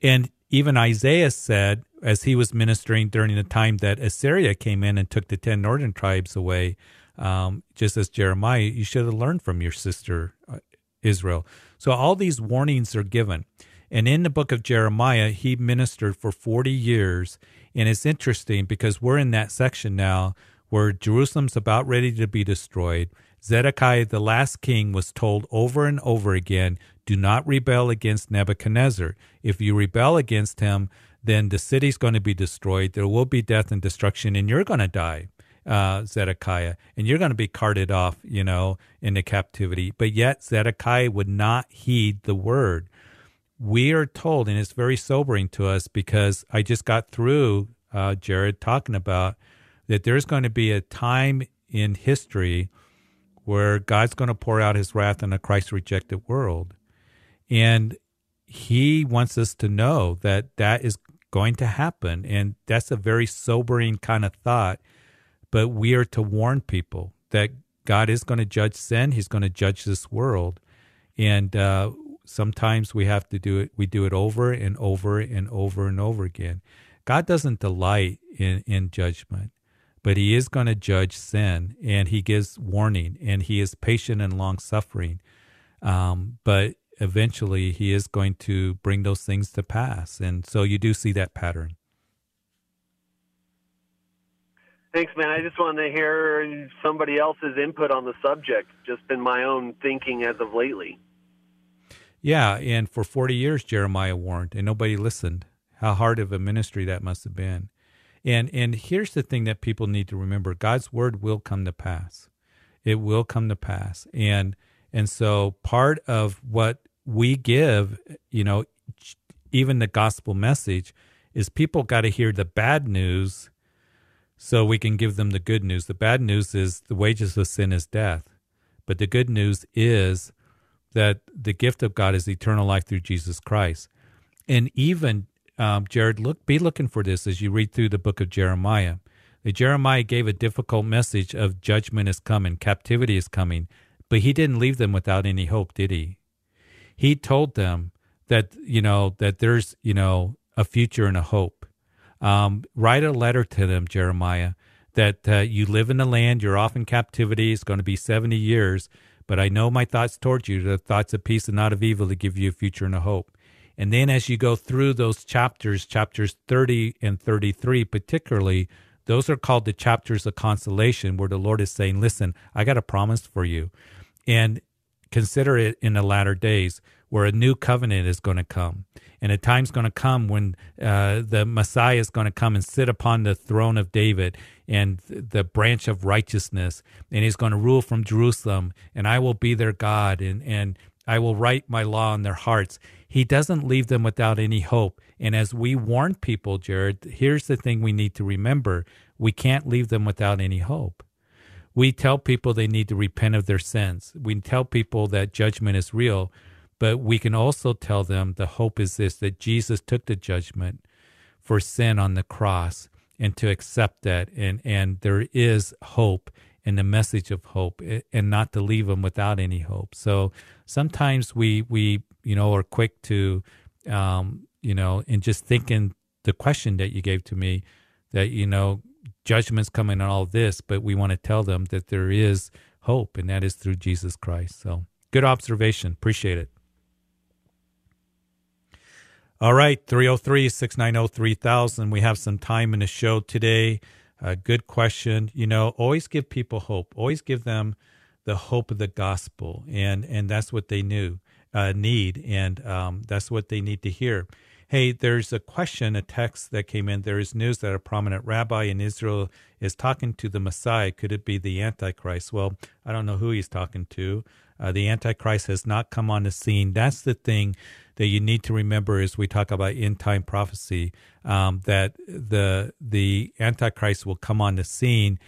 And even Isaiah said, as he was ministering during the time that Assyria came in and took the 10 northern tribes away, um, just as Jeremiah, you should have learned from your sister uh, Israel. So all these warnings are given. And in the book of Jeremiah, he ministered for 40 years. And it's interesting because we're in that section now where Jerusalem's about ready to be destroyed. Zedekiah, the last king, was told over and over again do not rebel against Nebuchadnezzar. If you rebel against him, then the city's going to be destroyed. There will be death and destruction, and you're going to die, uh, Zedekiah, and you're going to be carted off, you know, into captivity. But yet, Zedekiah would not heed the word. We are told, and it's very sobering to us because I just got through, uh, Jared, talking about that there's going to be a time in history where God's going to pour out his wrath on a Christ rejected world. And he wants us to know that that is going to happen. And that's a very sobering kind of thought. But we are to warn people that God is going to judge sin, He's going to judge this world. And uh, sometimes we have to do it, we do it over and over and over and over again. God doesn't delight in, in judgment, but He is going to judge sin and He gives warning and He is patient and long suffering. Um, but eventually he is going to bring those things to pass. And so you do see that pattern. Thanks, man. I just wanted to hear somebody else's input on the subject, just been my own thinking as of lately. Yeah, and for 40 years, Jeremiah warned, and nobody listened. How hard of a ministry that must have been. And, and here's the thing that people need to remember God's word will come to pass. It will come to pass. And and so part of what we give, you know, even the gospel message is people got to hear the bad news so we can give them the good news. The bad news is the wages of sin is death. But the good news is that the gift of God is eternal life through Jesus Christ. And even um, Jared, look, be looking for this as you read through the book of Jeremiah. That Jeremiah gave a difficult message of judgment is coming, captivity is coming, but he didn't leave them without any hope, did he? He told them that, you know, that there's, you know, a future and a hope. Um, write a letter to them, Jeremiah, that uh, you live in the land, you're off in captivity, it's going to be 70 years, but I know my thoughts towards you, the thoughts of peace and not of evil to give you a future and a hope. And then as you go through those chapters, chapters 30 and 33 particularly, those are called the chapters of consolation, where the Lord is saying, Listen, I got a promise for you. And consider it in the latter days where a new covenant is going to come. And a time's going to come when uh, the Messiah is going to come and sit upon the throne of David and the branch of righteousness. And he's going to rule from Jerusalem. And I will be their God. And, and I will write my law on their hearts. He doesn't leave them without any hope. And as we warn people, Jared, here's the thing we need to remember we can't leave them without any hope. We tell people they need to repent of their sins. We tell people that judgment is real, but we can also tell them the hope is this that Jesus took the judgment for sin on the cross and to accept that and and there is hope and the message of hope and not to leave them without any hope. So sometimes we we you know are quick to um, you know and just thinking the question that you gave to me that you know judgments coming on all this, but we want to tell them that there is hope, and that is through Jesus Christ. So, good observation. Appreciate it. All right, 303 690 3000. We have some time in the show today. Uh, good question. You know, always give people hope, always give them the hope of the gospel. And, and that's what they knew, uh, need. And um, that's what they need to hear hey, there's a question, a text that came in. There is news that a prominent rabbi in Israel is talking to the Messiah. Could it be the Antichrist? Well, I don't know who he's talking to. Uh, the Antichrist has not come on the scene. That's the thing that you need to remember as we talk about end time prophecy. Um, that the the Antichrist will come on the scene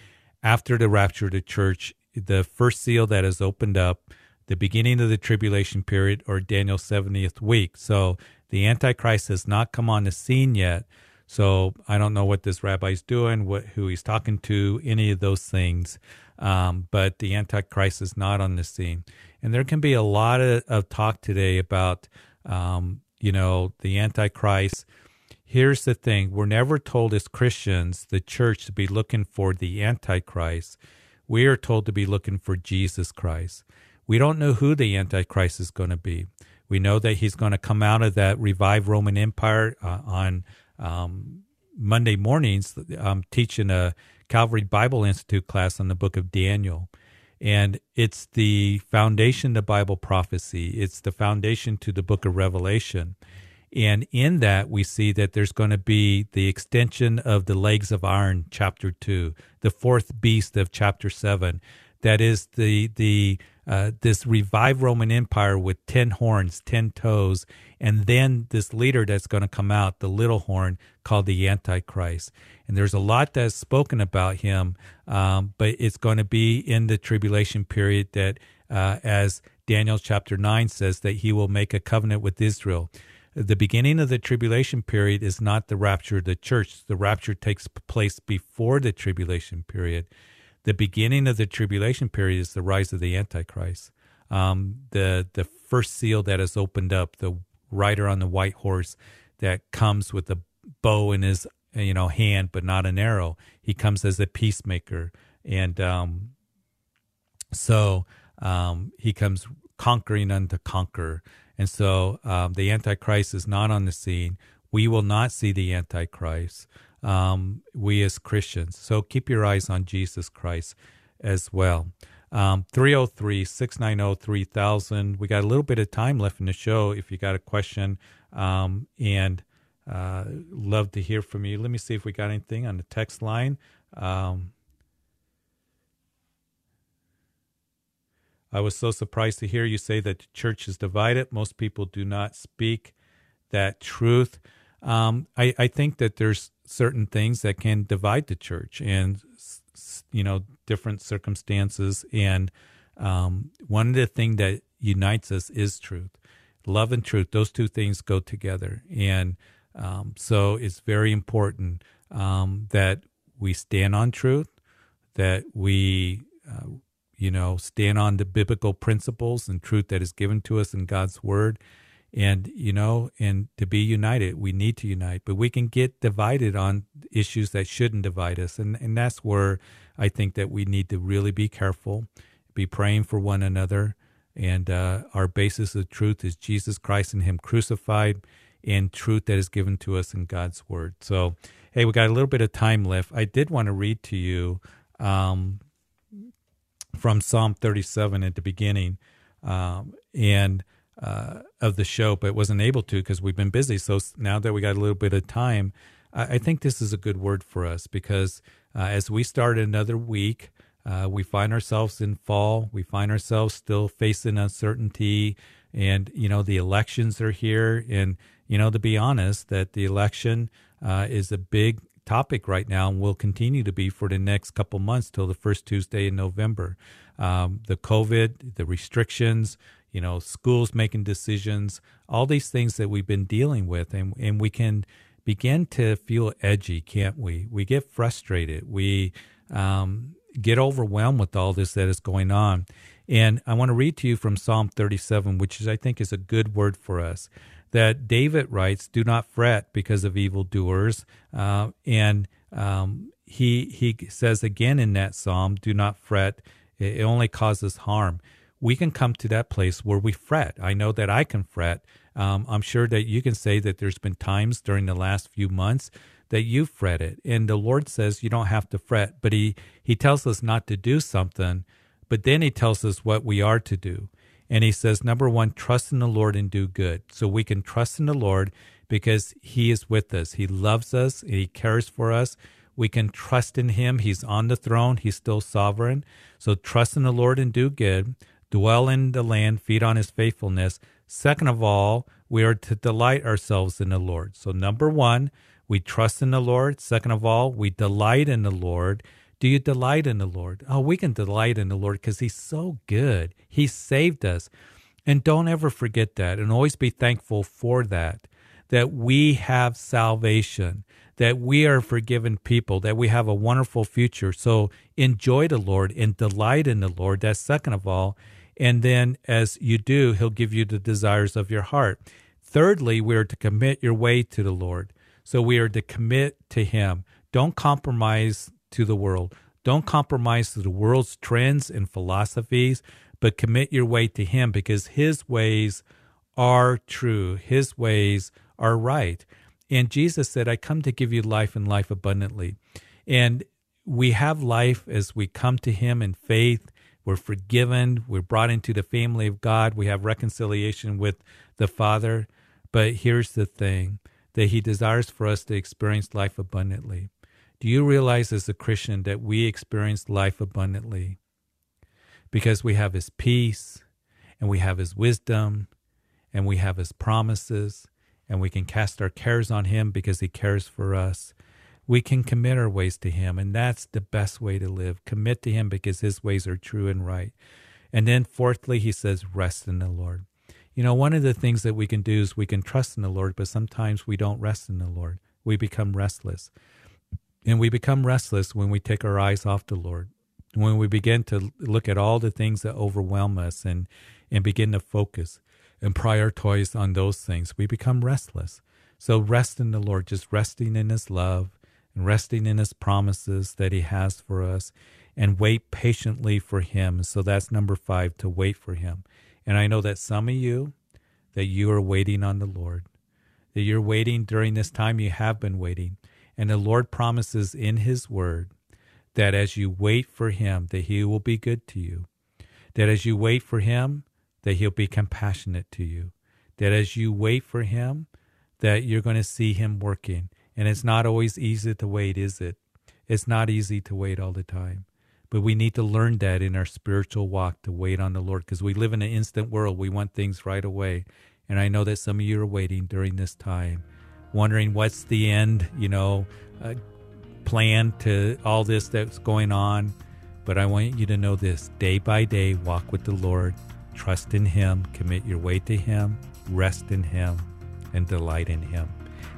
after the rapture of the church. The first seal that is opened up, the beginning of the tribulation period, or Daniel's seventieth week. So the Antichrist has not come on the scene yet. So I don't know what this rabbi's doing, what who he's talking to, any of those things. Um, but the Antichrist is not on the scene, and there can be a lot of, of talk today about, um, you know, the Antichrist. Here's the thing: we're never told as Christians, the church, to be looking for the Antichrist. We are told to be looking for Jesus Christ. We don't know who the Antichrist is going to be. We know that he's going to come out of that revived Roman Empire uh, on um, Monday mornings. I'm teaching a Calvary Bible Institute class on the book of Daniel. And it's the foundation to Bible prophecy, it's the foundation to the book of Revelation. And in that, we see that there's going to be the extension of the legs of iron, chapter two, the fourth beast of chapter seven. That is the the uh, this revived Roman Empire with 10 horns, 10 toes, and then this leader that's going to come out, the little horn, called the Antichrist. And there's a lot that's spoken about him, um, but it's going to be in the tribulation period that, uh, as Daniel chapter 9 says, that he will make a covenant with Israel. The beginning of the tribulation period is not the rapture of the church. The rapture takes place before the tribulation period the beginning of the tribulation period is the rise of the Antichrist. Um, the the first seal that is opened up, the rider on the white horse that comes with a bow in his you know hand, but not an arrow. He comes as a peacemaker, and um, so um, he comes conquering unto conquer. And so um, the Antichrist is not on the scene. We will not see the Antichrist um, we as Christians. So keep your eyes on Jesus Christ as well. Um, 303 690 3000. We got a little bit of time left in the show if you got a question. Um, and uh, love to hear from you. Let me see if we got anything on the text line. Um, I was so surprised to hear you say that the church is divided. Most people do not speak that truth. Um, I, I think that there's certain things that can divide the church and you know different circumstances and um, one of the things that unites us is truth love and truth those two things go together and um, so it's very important um, that we stand on truth that we uh, you know stand on the biblical principles and truth that is given to us in god's word. And you know and to be united we need to unite but we can get divided on issues that shouldn't divide us. And and that's where i think that we need to really be careful be praying for one another. And uh, our basis of truth is jesus christ and him crucified and truth that is given to us in god's word so hey we got a little bit of time left i did want to read to you um, from psalm 37 at the beginning um, and uh, of the show, but wasn't able to because we've been busy. So now that we got a little bit of time, I, I think this is a good word for us because uh, as we start another week, uh, we find ourselves in fall. We find ourselves still facing uncertainty, and you know the elections are here. And you know to be honest, that the election uh, is a big topic right now and will continue to be for the next couple months till the first Tuesday in November. Um, the COVID, the restrictions, you know, schools making decisions, all these things that we've been dealing with, and and we can begin to feel edgy, can't we? We get frustrated. We um, get overwhelmed with all this that is going on. And I want to read to you from Psalm 37, which is, I think is a good word for us. That David writes, "Do not fret because of evildoers," uh, and um, he he says again in that psalm, "Do not fret; it only causes harm." we can come to that place where we fret. I know that I can fret. Um, I'm sure that you can say that there's been times during the last few months that you've fretted. And the Lord says you don't have to fret, but He He tells us not to do something, but then He tells us what we are to do. And He says, number one, trust in the Lord and do good. So we can trust in the Lord because He is with us. He loves us. He cares for us. We can trust in Him. He's on the throne. He's still sovereign. So trust in the Lord and do good. dwell in the land, feed on his faithfulness. Second of all, we are to delight ourselves in the Lord. So, number one, we trust in the Lord. Second of all, we delight in the Lord. Do you delight in the Lord? Oh, we can delight in the Lord because He's so good. He saved us. And don't ever forget that and always be thankful for that, that we have salvation, that we are forgiven people, that we have a wonderful future. So enjoy the Lord and delight in the Lord. That's second of all. And then as you do, He'll give you the desires of your heart. Thirdly, we are to commit your way to the Lord. So we are to commit to Him. Don't compromise to the world. Don't compromise to the world's trends and philosophies, but commit your way to Him because His ways are true. His ways are right. And Jesus said, I come to give you life and life abundantly. And we have life as we come to Him in faith. We're forgiven. We're brought into the family of God. We have reconciliation with the Father. But here's the thing that He desires for us to experience life abundantly. Do you realize as a Christian that we experience life abundantly? Because we have His peace and we have His wisdom and we have His promises and we can cast our cares on Him because He cares for us. We can commit our ways to Him, and that's the best way to live. Commit to Him because His ways are true and right. And then, fourthly, He says, rest in the Lord. You know, one of the things that we can do is we can trust in the Lord, but sometimes we don't rest in the Lord. We become restless. And we become restless when we take our eyes off the Lord, when we begin to look at all the things that overwhelm us and, and begin to focus and prioritize on those things. We become restless. So rest in the Lord, just resting in His love and resting in His promises that He has for us and wait patiently for Him. So that's number five, to wait for Him. And I know that some of you, that you are waiting on the Lord, that you're waiting during this time, you have been waiting. And the Lord promises in His Word that as you wait for Him, that He will be good to you. That as you wait for Him, that He'll be compassionate to you. That as you wait for Him, that you're going to see Him working. And it's not always easy to wait, is it? It's not easy to wait all the time. But we need to learn that in our spiritual walk to wait on the Lord because we live in an instant world. We want things right away. And I know that some of you are waiting during this time, wondering what's the end, you know, uh, plan to all this that's going on. But I want you to know this day by day, walk with the Lord, trust in Him, commit your way to Him, rest in Him, and delight in Him.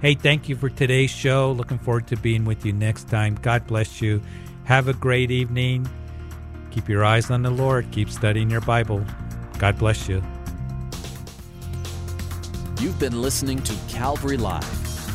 Hey, thank you for today's show. Looking forward to being with you next time. God bless you. Have a great evening. Keep your eyes on the Lord. Keep studying your Bible. God bless you. You've been listening to Calvary Live.